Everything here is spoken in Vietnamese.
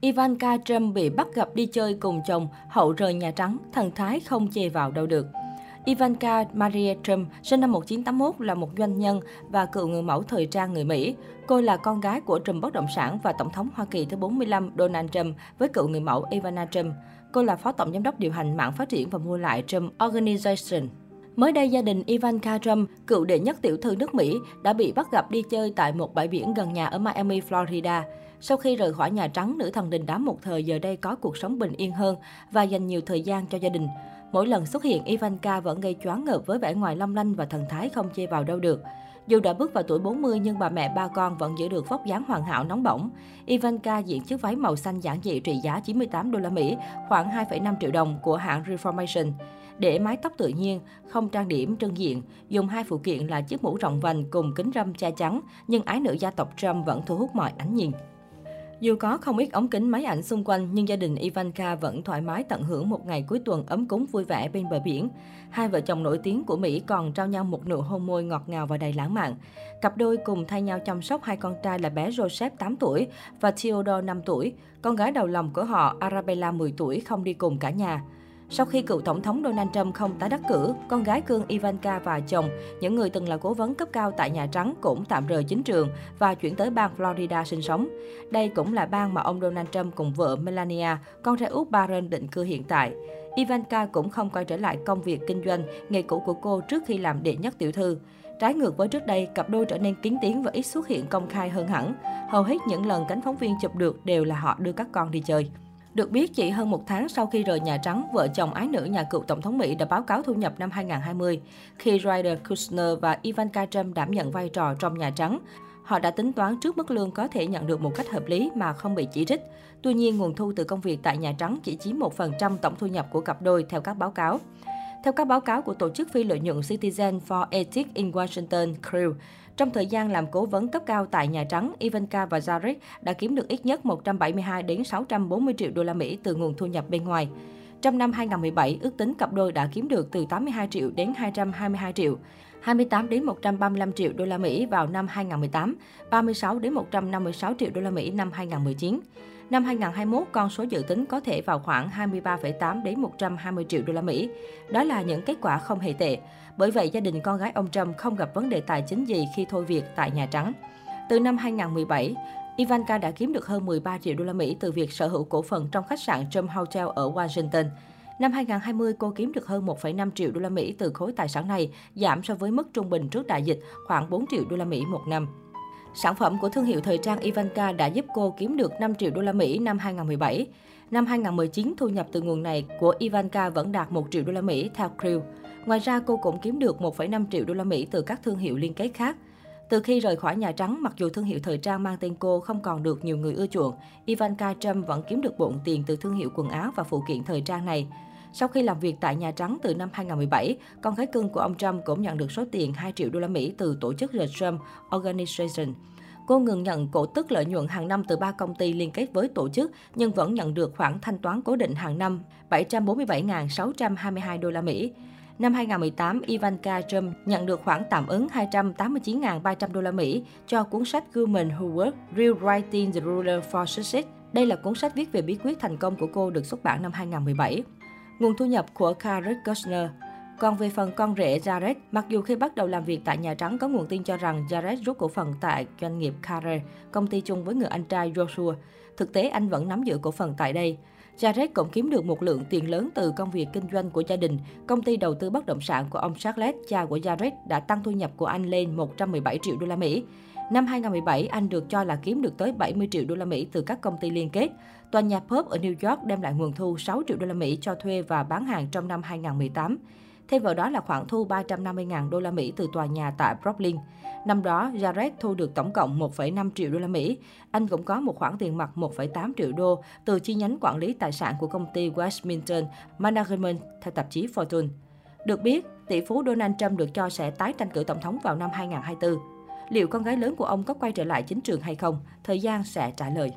Ivanka Trump bị bắt gặp đi chơi cùng chồng, hậu rời Nhà Trắng, thần thái không chê vào đâu được. Ivanka Maria Trump, sinh năm 1981, là một doanh nhân và cựu người mẫu thời trang người Mỹ. Cô là con gái của Trump bất động sản và Tổng thống Hoa Kỳ thứ 45 Donald Trump với cựu người mẫu Ivana Trump. Cô là phó tổng giám đốc điều hành mạng phát triển và mua lại Trump Organization. Mới đây, gia đình Ivanka Trump, cựu đệ nhất tiểu thư nước Mỹ, đã bị bắt gặp đi chơi tại một bãi biển gần nhà ở Miami, Florida. Sau khi rời khỏi Nhà Trắng, nữ thần đình đám một thời giờ đây có cuộc sống bình yên hơn và dành nhiều thời gian cho gia đình. Mỗi lần xuất hiện, Ivanka vẫn gây choáng ngợp với vẻ ngoài long lanh và thần thái không chê vào đâu được. Dù đã bước vào tuổi 40 nhưng bà mẹ ba con vẫn giữ được vóc dáng hoàn hảo nóng bỏng. Ivanka diện chiếc váy màu xanh giản dị trị giá 98 đô la Mỹ, khoảng 2,5 triệu đồng của hãng Reformation. Để mái tóc tự nhiên, không trang điểm trưng diện, dùng hai phụ kiện là chiếc mũ rộng vành cùng kính râm che chắn, nhưng ái nữ gia tộc Trump vẫn thu hút mọi ánh nhìn. Dù có không ít ống kính máy ảnh xung quanh, nhưng gia đình Ivanka vẫn thoải mái tận hưởng một ngày cuối tuần ấm cúng vui vẻ bên bờ biển. Hai vợ chồng nổi tiếng của Mỹ còn trao nhau một nụ hôn môi ngọt ngào và đầy lãng mạn. Cặp đôi cùng thay nhau chăm sóc hai con trai là bé Joseph 8 tuổi và Theodore 5 tuổi. Con gái đầu lòng của họ, Arabella 10 tuổi, không đi cùng cả nhà. Sau khi cựu Tổng thống Donald Trump không tái đắc cử, con gái cương Ivanka và chồng, những người từng là cố vấn cấp cao tại Nhà Trắng cũng tạm rời chính trường và chuyển tới bang Florida sinh sống. Đây cũng là bang mà ông Donald Trump cùng vợ Melania, con trai út Barron định cư hiện tại. Ivanka cũng không quay trở lại công việc kinh doanh, nghề cũ của cô trước khi làm đệ nhất tiểu thư. Trái ngược với trước đây, cặp đôi trở nên kín tiếng và ít xuất hiện công khai hơn hẳn. Hầu hết những lần cánh phóng viên chụp được đều là họ đưa các con đi chơi. Được biết, chỉ hơn một tháng sau khi rời Nhà Trắng, vợ chồng ái nữ nhà cựu Tổng thống Mỹ đã báo cáo thu nhập năm 2020. Khi Ryder Kushner và Ivanka Trump đảm nhận vai trò trong Nhà Trắng, họ đã tính toán trước mức lương có thể nhận được một cách hợp lý mà không bị chỉ trích. Tuy nhiên, nguồn thu từ công việc tại Nhà Trắng chỉ chiếm 1% tổng thu nhập của cặp đôi theo các báo cáo. Theo các báo cáo của tổ chức phi lợi nhuận Citizen for Ethics in Washington, Crew, trong thời gian làm cố vấn cấp cao tại Nhà Trắng, Ivanka và Jared đã kiếm được ít nhất 172 đến 640 triệu đô la Mỹ từ nguồn thu nhập bên ngoài. Trong năm 2017, ước tính cặp đôi đã kiếm được từ 82 triệu đến 222 triệu, 28 đến 135 triệu đô la Mỹ vào năm 2018, 36 đến 156 triệu đô la Mỹ năm 2019. Năm 2021, con số dự tính có thể vào khoảng 23,8 đến 120 triệu đô la Mỹ. Đó là những kết quả không hề tệ. Bởi vậy, gia đình con gái ông Trump không gặp vấn đề tài chính gì khi thôi việc tại Nhà Trắng. Từ năm 2017, Ivanka đã kiếm được hơn 13 triệu đô la Mỹ từ việc sở hữu cổ phần trong khách sạn Trump Hotel ở Washington. Năm 2020, cô kiếm được hơn 1,5 triệu đô la Mỹ từ khối tài sản này, giảm so với mức trung bình trước đại dịch khoảng 4 triệu đô la Mỹ một năm. Sản phẩm của thương hiệu thời trang Ivanka đã giúp cô kiếm được 5 triệu đô la Mỹ năm 2017. Năm 2019, thu nhập từ nguồn này của Ivanka vẫn đạt 1 triệu đô la Mỹ theo Crew. Ngoài ra, cô cũng kiếm được 1,5 triệu đô la Mỹ từ các thương hiệu liên kết khác. Từ khi rời khỏi Nhà Trắng, mặc dù thương hiệu thời trang mang tên cô không còn được nhiều người ưa chuộng, Ivanka Trump vẫn kiếm được bộn tiền từ thương hiệu quần áo và phụ kiện thời trang này. Sau khi làm việc tại Nhà Trắng từ năm 2017, con gái cưng của ông Trump cũng nhận được số tiền 2 triệu đô la Mỹ từ tổ chức The Trump Organization. Cô ngừng nhận cổ tức lợi nhuận hàng năm từ ba công ty liên kết với tổ chức, nhưng vẫn nhận được khoản thanh toán cố định hàng năm 747.622 đô la Mỹ. Năm 2018, Ivanka Trump nhận được khoản tạm ứng 289.300 đô la Mỹ cho cuốn sách Human Who Work, Rewriting the Ruler for Success. Đây là cuốn sách viết về bí quyết thành công của cô được xuất bản năm 2017. Nguồn thu nhập của Karen Kushner còn về phần con rể Jared, mặc dù khi bắt đầu làm việc tại Nhà Trắng có nguồn tin cho rằng Jared rút cổ phần tại doanh nghiệp Carre, công ty chung với người anh trai Joshua. Thực tế anh vẫn nắm giữ cổ phần tại đây. Jared cũng kiếm được một lượng tiền lớn từ công việc kinh doanh của gia đình. Công ty đầu tư bất động sản của ông Charles, cha của Jared, đã tăng thu nhập của anh lên 117 triệu đô la Mỹ. Năm 2017, anh được cho là kiếm được tới 70 triệu đô la Mỹ từ các công ty liên kết. Tòa nhà Pub ở New York đem lại nguồn thu 6 triệu đô la Mỹ cho thuê và bán hàng trong năm 2018. Thêm vào đó là khoản thu 350.000 đô la Mỹ từ tòa nhà tại Brooklyn. Năm đó, Jared thu được tổng cộng 1,5 triệu đô la Mỹ. Anh cũng có một khoản tiền mặt 1,8 triệu đô từ chi nhánh quản lý tài sản của công ty Westminster Management theo tạp chí Fortune. Được biết, tỷ phú Donald Trump được cho sẽ tái tranh cử tổng thống vào năm 2024. Liệu con gái lớn của ông có quay trở lại chính trường hay không? Thời gian sẽ trả lời.